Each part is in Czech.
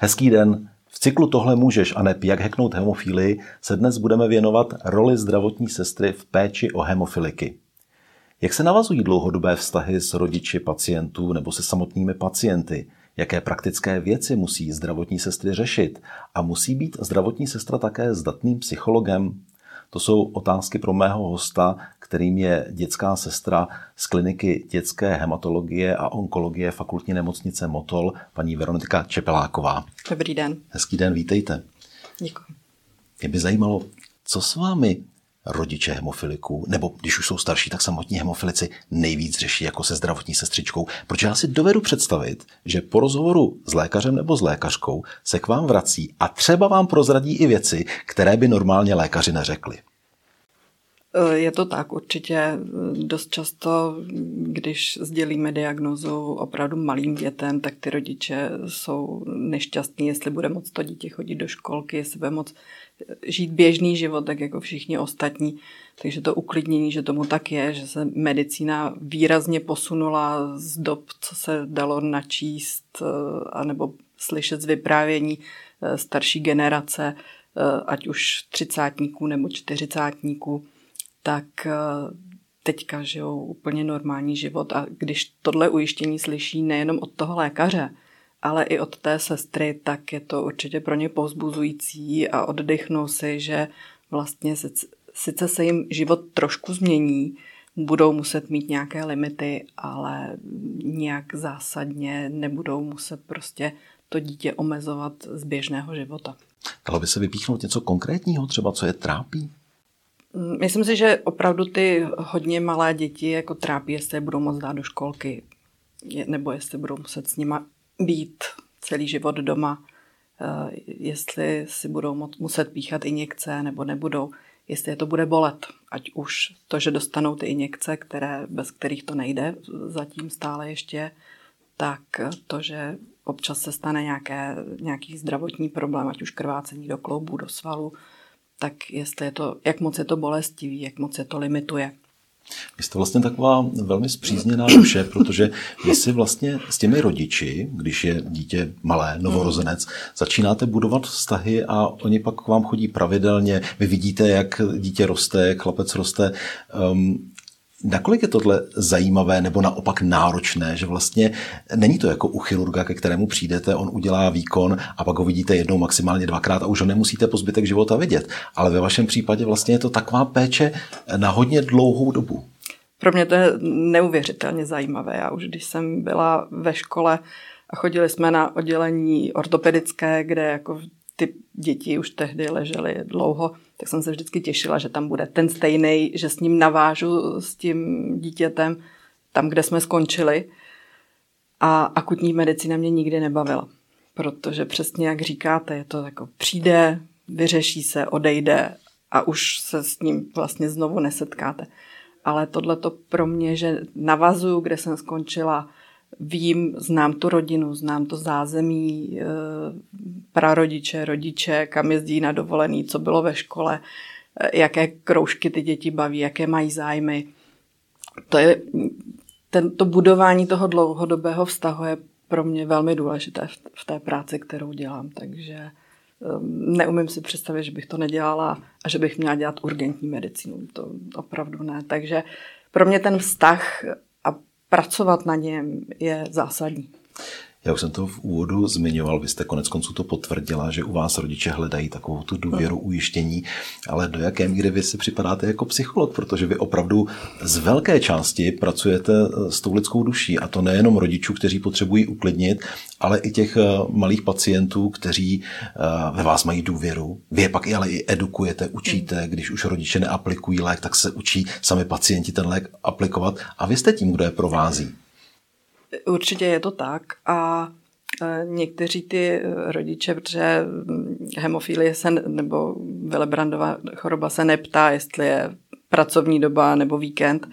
Hezký den. V cyklu Tohle můžeš a ne jak heknout hemofílii se dnes budeme věnovat roli zdravotní sestry v péči o hemofiliky. Jak se navazují dlouhodobé vztahy s rodiči pacientů nebo se samotnými pacienty? Jaké praktické věci musí zdravotní sestry řešit? A musí být zdravotní sestra také zdatným psychologem? To jsou otázky pro mého hosta, kterým je dětská sestra z kliniky dětské hematologie a onkologie fakultní nemocnice Motol, paní Veronika Čepeláková. Dobrý den. Hezký den, vítejte. Děkuji. Mě by zajímalo, co s vámi rodiče hemofiliků, nebo když už jsou starší, tak samotní hemofilici nejvíc řeší jako se zdravotní sestřičkou. Protože já si dovedu představit, že po rozhovoru s lékařem nebo s lékařkou se k vám vrací a třeba vám prozradí i věci, které by normálně lékaři neřekli. Eh, je to tak, určitě dost často, když sdělíme diagnozu opravdu malým dětem, tak ty rodiče jsou nešťastní, jestli bude moct to dítě chodit do školky, jestli bude moct žít běžný život, tak jako všichni ostatní. Takže to uklidnění, že tomu tak je, že se medicína výrazně posunula z dob, co se dalo načíst eh, anebo slyšet z vyprávění eh, starší generace, ať už třicátníků nebo čtyřicátníků, tak eh, teďka žijou úplně normální život a když tohle ujištění slyší nejenom od toho lékaře, ale i od té sestry, tak je to určitě pro ně povzbuzující a oddychnou si, že vlastně sice se jim život trošku změní, budou muset mít nějaké limity, ale nějak zásadně nebudou muset prostě to dítě omezovat z běžného života. Dalo by se vypíchnout něco konkrétního, třeba co je trápí? Myslím si, že opravdu ty hodně malé děti jako trápí, jestli je budou moct dát do školky, nebo jestli budou muset s nima být celý život doma, eh, jestli si budou muset píchat injekce nebo nebudou, jestli je to bude bolet. Ať už to, že dostanou ty injekce, které, bez kterých to nejde zatím stále ještě, tak to, že občas se stane nějaké, nějaký zdravotní problém, ať už krvácení do kloubu, do svalu, tak jestli je to, jak moc je to bolestivý, jak moc je to limituje. Vy jste vlastně taková velmi zpřízněná duše, protože vy si vlastně s těmi rodiči, když je dítě malé, novorozenec, začínáte budovat vztahy a oni pak k vám chodí pravidelně. Vy vidíte, jak dítě roste, jak chlapec roste. Um, Nakolik je tohle zajímavé nebo naopak náročné, že vlastně není to jako u chirurga, ke kterému přijdete, on udělá výkon a pak ho vidíte jednou, maximálně dvakrát a už ho nemusíte po zbytek života vidět. Ale ve vašem případě vlastně je to taková péče na hodně dlouhou dobu. Pro mě to je neuvěřitelně zajímavé. Já už když jsem byla ve škole a chodili jsme na oddělení ortopedické, kde jako ty děti už tehdy ležely dlouho, tak jsem se vždycky těšila, že tam bude ten stejný, že s ním navážu s tím dítětem tam, kde jsme skončili. A akutní medicína mě nikdy nebavila, protože přesně jak říkáte, je to jako přijde, vyřeší se, odejde a už se s ním vlastně znovu nesetkáte. Ale tohle to pro mě, že navazuju, kde jsem skončila, vím, znám tu rodinu, znám to zázemí, eh, prarodiče, rodiče, kam jezdí na dovolený, co bylo ve škole, eh, jaké kroužky ty děti baví, jaké mají zájmy. To je to budování toho dlouhodobého vztahu je pro mě velmi důležité v té práci, kterou dělám, takže eh, neumím si představit, že bych to nedělala a že bych měla dělat urgentní medicínu. To opravdu ne. Takže pro mě ten vztah pracovat na něm je zásadní. Já už jsem to v úvodu zmiňoval, vy jste konec konců to potvrdila, že u vás rodiče hledají takovou tu důvěru, ujištění, ale do jaké míry vy si připadáte jako psycholog, protože vy opravdu z velké části pracujete eh, s tou lidskou duší a to nejenom rodičů, kteří potřebují uklidnit, ale i těch eh, malých pacientů, kteří ve vás mají důvěru. Vy je pak i ale i edukujete, učíte, když už rodiče neaplikují lék, tak se učí sami pacienti ten lék aplikovat a vy jste tím, kdo je provází. Určitě je to tak a e, někteří ty e, rodiče, protože hemofilie se, nebo Willebrandova choroba se neptá, jestli je pracovní doba nebo víkend,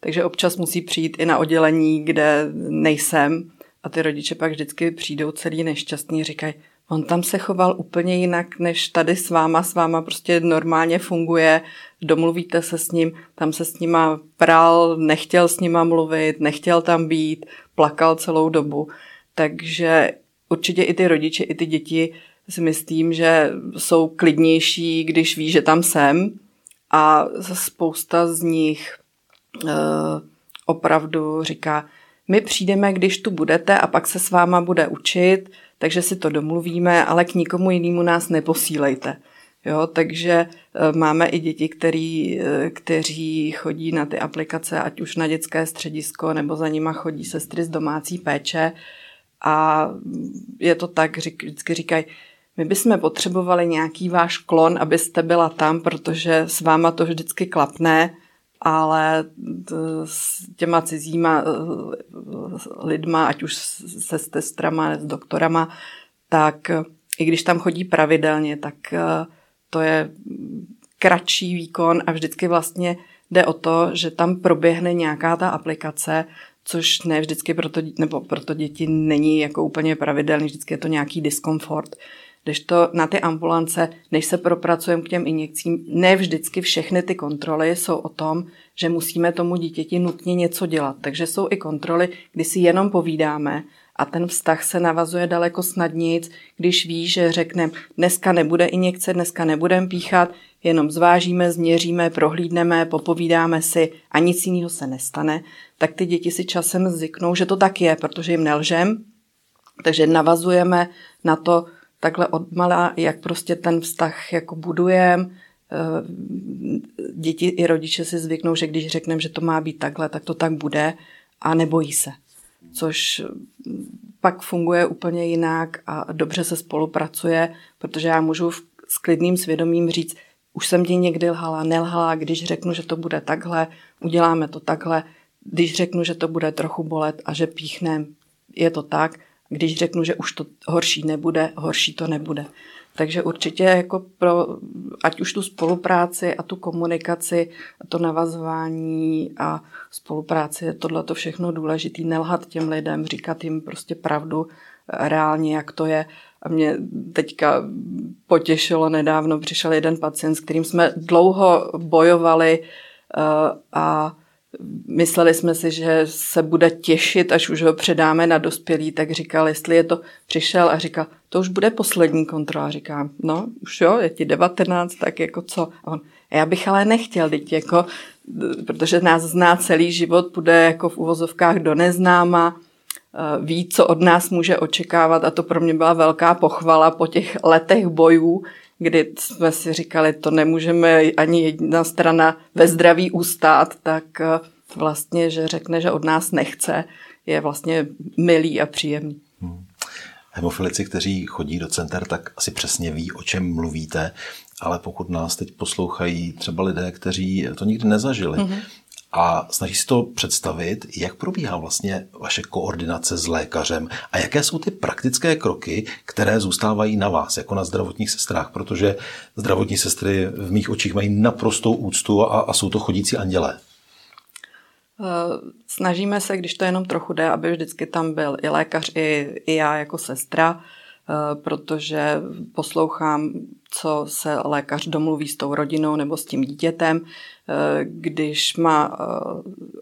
takže občas musí přijít i na oddělení, kde nejsem a ty rodiče pak vždycky přijdou celý nešťastní, říkají, on tam se choval úplně jinak, než tady s váma, s váma prostě normálně funguje, domluvíte se s ním, tam se s nima pral, nechtěl s nima mluvit, nechtěl tam být, plakal celou dobu. Takže určitě i ty rodiče, i ty děti si myslím, že jsou klidnější, když ví, že tam jsem. A spousta z nich uh, opravdu říká, my přijdeme, když tu budete a pak se s váma bude učit, takže si to domluvíme, ale k nikomu jinému nás neposílejte. Jo, takže eh, máme i děti, který, eh, kteří chodí na ty aplikace, ať už na dětské středisko, nebo za nima chodí sestry z domácí péče. A je to tak, vždycky říkají, my bychom potřebovali nějaký váš klon, abyste byla tam, protože s váma to vždycky klapne, ale s těma cizíma eh, lidma, ať už se sestrama, s doktorama, tak i když tam chodí pravidelně, tak to je kratší výkon a vždycky vlastně jde o to, že tam proběhne nějaká ta aplikace, což ne vždycky pro to, nebo pro to děti není jako úplně pravidelný, vždycky je to nějaký diskomfort. Když to na ty ambulance, než se propracujeme k těm injekcím, ne vždycky všechny ty kontroly jsou o tom, že musíme tomu dítěti nutně něco dělat. Takže jsou i kontroly, kdy si jenom povídáme a ten vztah se navazuje daleko snadněji, když ví, že řekne, dneska nebude injekce, dneska nebudeme píchat, jenom zvážíme, změříme, prohlídneme, popovídáme si a nic jiného se nestane, tak ty děti si časem zvyknou, že to tak je, protože jim nelžem, takže navazujeme na to takhle odmala, jak prostě ten vztah jako budujeme, eh, děti i rodiče si zvyknou, že když řekneme, že to má být takhle, tak to tak bude a nebojí se. Což pak funguje úplně jinak a dobře se spolupracuje, protože já můžu s klidným svědomím říct, už jsem ti někdy lhala, nelhala, když řeknu, že to bude takhle, uděláme to takhle, když řeknu, že to bude trochu bolet a že píchnem, je to tak, když řeknu, že už to horší nebude, horší to nebude. Takže určitě jako pro, ať už tu spolupráci a tu komunikaci, a to navazování a spolupráci je tohle to všechno důležité. Nelhat těm lidem, říkat jim prostě pravdu reálně, jak to je. A mě teďka potěšilo nedávno, přišel jeden pacient, s kterým jsme dlouho bojovali uh, a Mysleli jsme si, že se bude těšit, až už ho předáme na dospělý, tak říkal, jestli je to, přišel a říkal, to už bude poslední kontrola. Říkám, no už jo, je ti 19, tak jako co? A on, já bych ale nechtěl, teď jako, protože nás zná celý život, bude jako v uvozovkách do neznáma, eh, ví, co od nás může očekávat a to pro mě byla velká pochvala po těch letech bojů, kdy jsme si říkali, to nemůžeme ani jedna strana ve zdraví ustát, tak eh, vlastně, že řekne, že od nás nechce, je vlastně milý a příjemný. Hmm. Hemofilici, kteří chodí do center, tak asi přesně ví, o čem mluvíte, ale pokud nás teď poslouchají třeba lidé, kteří to nikdy nezažili, mm-hmm a snaží si to představit, jak probíhá vlastně vaše koordinace s lékařem a jaké jsou ty praktické kroky, které zůstávají na vás, jako na zdravotních sestrách, protože zdravotní sestry v mých očích mají naprostou úctu a, a jsou to chodící andělé. Eh, snažíme se, když to jenom trochu jde, aby vždycky tam byl i lékař, i, i já jako sestra, protože poslouchám, co se lékař domluví s tou rodinou nebo s tím dítětem. Eh, když má,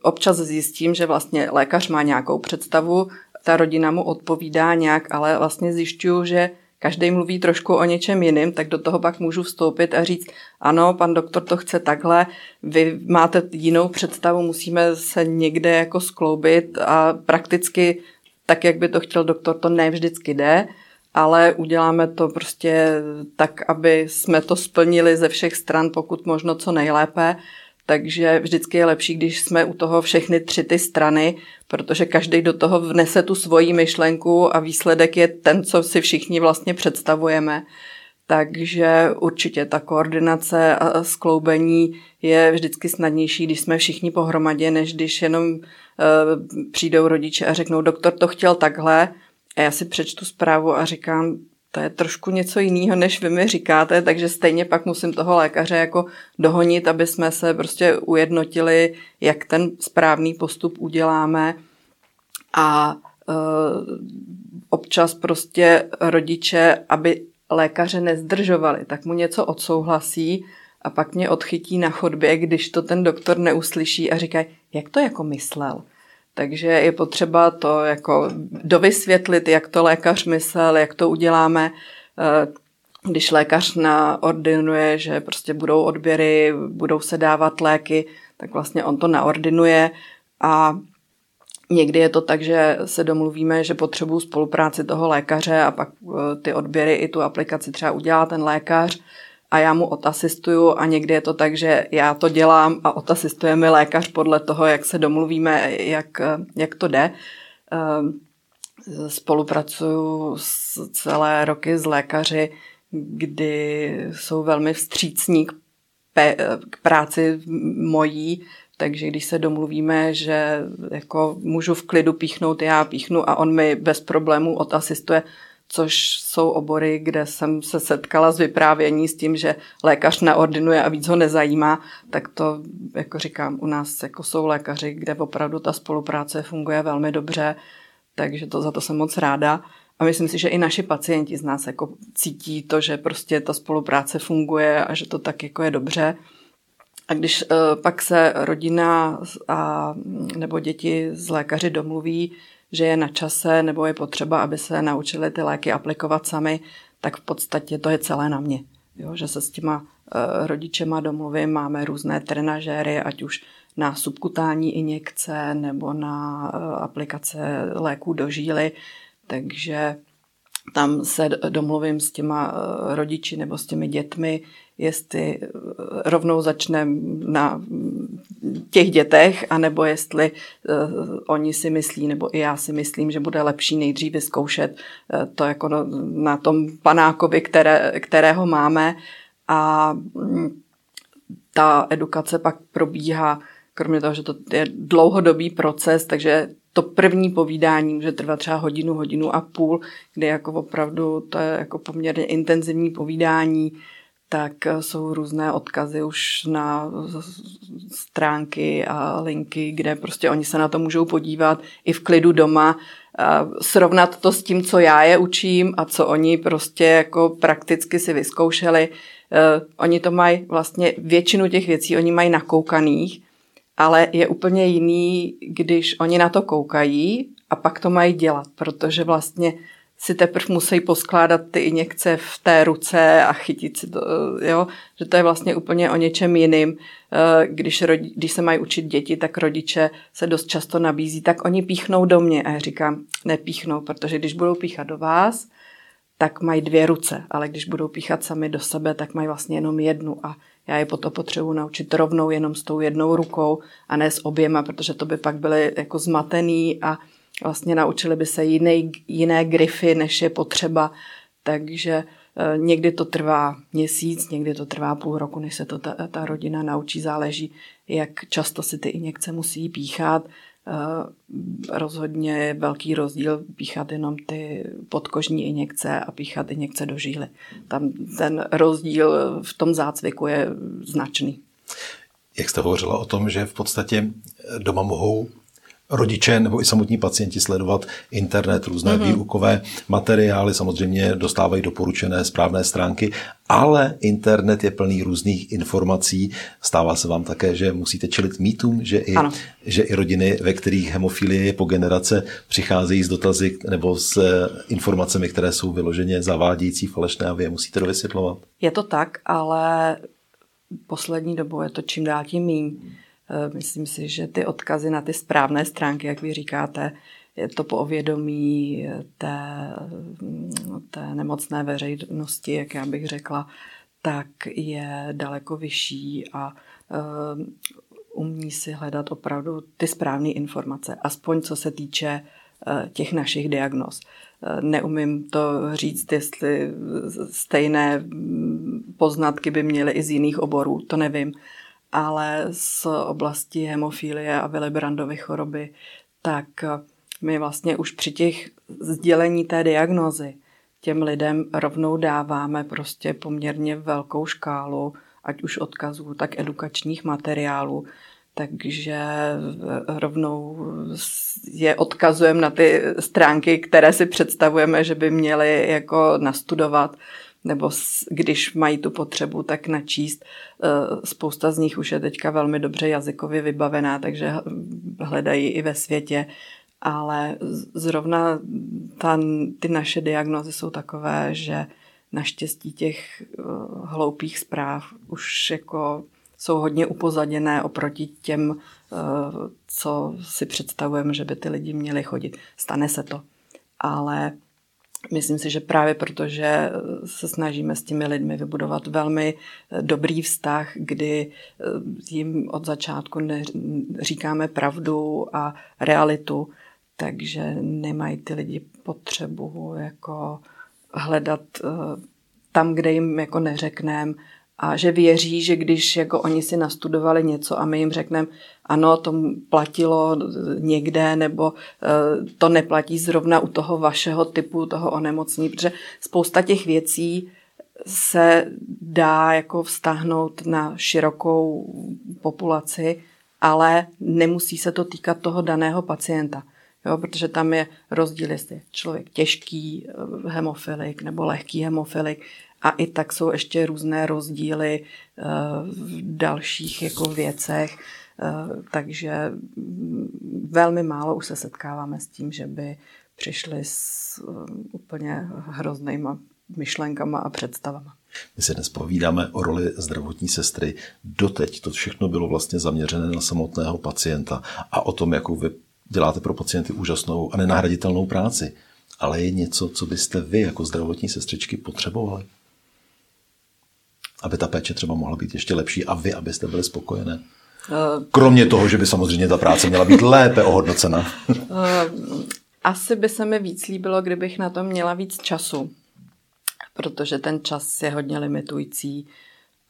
občas zjistím, že vlastně lékař má nějakou představu, ta rodina mu odpovídá nějak, ale vlastně zjišťuju, že každý mluví trošku o něčem jiným, tak do toho pak můžu vstoupit a říct, ano, pan doktor to chce takhle, vy máte jinou představu, musíme se někde jako skloubit a prakticky tak, jak by to chtěl doktor, to ne vždycky jde, ale uděláme to prostě tak, aby jsme to splnili ze všech stran, pokud možno co nejlépe. Takže vždycky je lepší, když jsme u toho všechny tři ty strany, protože každý do toho vnese tu svoji myšlenku a výsledek je ten, co si všichni vlastně představujeme. Takže určitě ta koordinace a skloubení je vždycky snadnější, když jsme všichni pohromadě, než když jenom uh, přijdou rodiče a řeknou, doktor to chtěl takhle a já si přečtu zprávu a říkám, to je trošku něco jiného, než vy mi říkáte, takže stejně pak musím toho lékaře jako dohonit, aby jsme se prostě ujednotili, jak ten správný postup uděláme a uh, občas prostě rodiče, aby lékaře nezdržovali, tak mu něco odsouhlasí a pak mě odchytí na chodbě, když to ten doktor neuslyší a říká, jak to jako myslel. Takže je potřeba to jako dovysvětlit, jak to lékař myslel, jak to uděláme. Eh, když lékař naordinuje, že prostě budou odběry, budou se dávat léky, tak vlastně on to naordinuje a Někdy je to tak, že se domluvíme, že potřebuju spolupráci toho lékaře a pak eh, ty odběry i tu aplikaci třeba udělá ten lékař a já mu otasistuju a někdy je to tak, že já to dělám a otasistuje mi lékař podle toho, jak se domluvíme, jak, jak to jde. Ehm, spolupracuju s celé roky s lékaři, kdy jsou velmi vstřícní k, pe, k práci mojí, takže když se domluvíme, že jako můžu v klidu píchnout, já píchnu a on mi bez problémů otasistuje, což jsou obory, kde jsem se setkala s vyprávění s tím, že lékař neordinuje a víc ho nezajímá, tak to, jako říkám, u nás jako jsou lékaři, kde opravdu ta spolupráce funguje velmi dobře, takže to za to jsem moc ráda. A myslím si, že i naši pacienti z nás jako cítí to, že prostě ta spolupráce funguje a že to tak jako je dobře. A když uh, pak se rodina a, nebo děti z lékaři domluví, že je na čase nebo je potřeba, aby se naučili ty léky aplikovat sami, tak v podstatě to je celé na mě. Jo, že se s těma uh, rodičema domluvím, máme různé trenažéry, ať už na subkutální injekce nebo na uh, aplikace léků do žíly, takže tam se domluvím s těma rodiči nebo s těmi dětmi, jestli eh, rovnou začneme na těch dětech, anebo jestli uh, oni si myslí, nebo i já si myslím, že bude lepší nejdřív vyzkoušet uh, to jako na tom panákovi, které, kterého máme. A um, ta edukace pak probíhá, kromě toho, že to je dlouhodobý proces, takže to první povídání může trvat třeba hodinu, hodinu a půl, kdy jako opravdu to je jako poměrně intenzivní povídání, tak jsou různé odkazy už na stránky a linky, kde prostě oni se na to můžou podívat i v klidu doma, srovnat to s tím, co já je učím a co oni prostě jako prakticky si vyzkoušeli. E, oni to mají vlastně, většinu těch věcí oni mají nakoukaných, ale je úplně jiný, když oni na to koukají a pak to mají dělat, protože vlastně si teprve musí poskládat ty injekce v té ruce a chytit si to, jo? že to je vlastně úplně o něčem jiným. Eh, když, rodi, když se mají učit děti, tak rodiče se dost často nabízí, tak oni píchnou do mě a já říkám, nepíchnou, protože když budou píchat do vás, tak mají dvě ruce, ale když budou píchat sami do sebe, tak mají vlastně jenom jednu a já je to potřebuji naučit rovnou jenom s tou jednou rukou a ne s oběma, protože to by pak byly jako zmatený a vlastně naučili by se jiné, jiné grify, než je potřeba, takže e, někdy to trvá měsíc, někdy to trvá půl roku, než se to ta, ta rodina naučí, záleží, jak často si ty injekce musí píchat. E, rozhodně je velký rozdíl píchat jenom ty podkožní injekce a píchat injekce do žíly. Tam ten rozdíl v tom zácviku je značný. Jak jste hovořila o tom, že v podstatě doma mohou rodiče nebo i samotní pacienti sledovat internet, různé mm-hmm. výukové materiály, samozřejmě dostávají doporučené správné stránky, ale internet je plný různých informací. Stává se vám také, že musíte čelit mýtům, že i, že i rodiny, ve kterých hemofilie je po generace, přicházejí s dotazy nebo s informacemi, které jsou vyloženě zavádějící, falešné a vy je musíte dovysvětlovat. Je to tak, ale poslední dobou je to čím dál tím méně. Eh, myslím si, že ty odkazy na ty správné stránky, jak vy říkáte, je to povědomí té, té nemocné veřejnosti, jak já bych řekla, tak je daleko vyšší a uh, umí si hledat opravdu ty správné informace, aspoň co se týče uh, těch našich diagnóz. Neumím to říct, jestli stejné mm, poznatky by měly i z jiných oborů, to nevím, ale z oblasti hemofilie a Willebrandovy choroby, tak my vlastně už při těch sdělení té diagnozy těm lidem rovnou dáváme prostě poměrně velkou škálu, ať už odkazů, tak edukačních materiálů, takže rovnou je odkazujeme na ty stránky, které si představujeme, že by měli jako nastudovat, nebo když mají tu potřebu, tak načíst. Eh, spousta z nich už je teďka velmi dobře jazykově vybavená, takže hledají i ve světě ale zrovna ta, ty naše diagnozy jsou takové, že naštěstí těch uh, hloupých zpráv už jako jsou hodně upozaděné oproti těm, uh, co si představujeme, že by ty lidi měli chodit. Stane se to. Ale myslím si, že právě protože se snažíme s těmi lidmi vybudovat velmi dobrý vztah, kdy jim od začátku říkáme pravdu a realitu, takže nemají ty lidi potřebu jako hledat eh, tam, kde jim jako neřekneme a že věří, že když jako oni si nastudovali něco a my jim řekneme, ano, to platilo někde, nebo eh, to neplatí zrovna u toho vašeho typu, toho onemocnění, protože spousta těch věcí se dá jako vztáhnout na širokou populaci, ale nemusí se to týkat toho daného pacienta. Jo, protože tam je rozdíl, jestli je člověk těžký eh, hemofilik nebo lehký hemofilik a i tak jsou ještě různé rozdíly eh, v dalších jako věcech, eh, takže mm, velmi málo už se setkáváme s tím, že by přišli s úplně hroznýma myšlenkama a představama. My se dnes povídáme o roli zdravotní sestry. Doteď to všechno bylo vlastně zaměřené na samotného pacienta a o tom, jakou vy děláte pro pacienty úžasnou a nenahraditelnou práci, ale je něco, co byste vy jako zdravotní sestřičky potřebovali? Aby ta péče třeba mohla být ještě lepší a vy, abyste byli spokojené? Eh, Kromě toho, že by samozřejmě ta práce měla být lépe ohodnocena. Eh, asi by se mi víc líbilo, kdybych na to měla víc času, protože ten čas je hodně limitující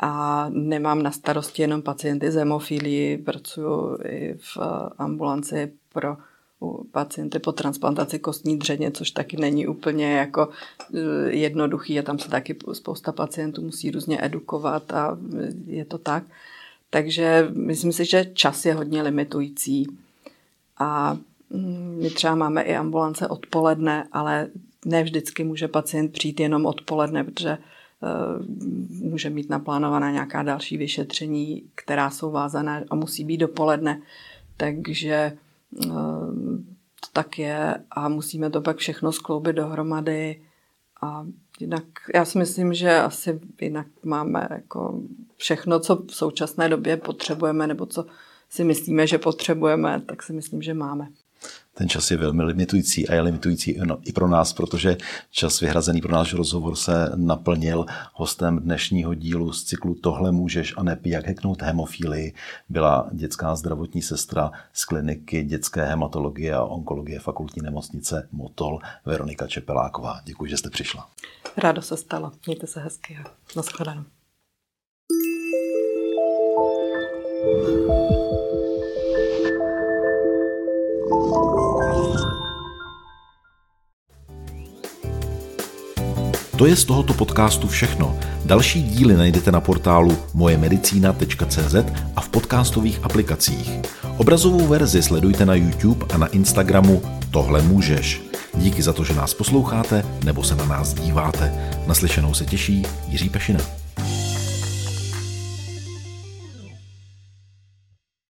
a nemám na starosti jenom pacienty z hemofilii, pracuji i v ambulanci pro pacienty po transplantaci kostní dřeně, což taky není úplně jako e, jednoduchý a tam se taky spousta pacientů musí různě edukovat a je to tak. Takže myslím si, že čas je hodně limitující a mm, my třeba máme i ambulance odpoledne, ale ne vždycky může pacient přijít jenom odpoledne, protože Eh, může mít naplánovaná nějaká další vyšetření, která jsou vázaná a musí být dopoledne. Takže eh, tak je a musíme to pak všechno skloubit dohromady a jinak já si myslím, že asi jinak máme jako všechno, co v současné době potřebujeme nebo co si myslíme, že potřebujeme, tak si myslím, že máme ten čas je velmi limitující a je limitující i pro nás, protože čas vyhrazený pro náš rozhovor se naplnil. Hostem dnešního dílu z cyklu Tohle můžeš a nepí, jak heknout hemofílii byla dětská zdravotní sestra z kliniky dětské hematologie a onkologie fakultní nemocnice Motol Veronika Čepeláková. Děkuji, že jste přišla. Rádo se stalo. Mějte se hezky a. To je z tohoto podcastu všechno. Další díly najdete na portálu mojemedicina.cz a v podcastových aplikacích. Obrazovou verzi sledujte na YouTube a na Instagramu Tohle můžeš. Díky za to, že nás posloucháte nebo se na nás díváte. Naslyšenou se těší Jiří Pešina.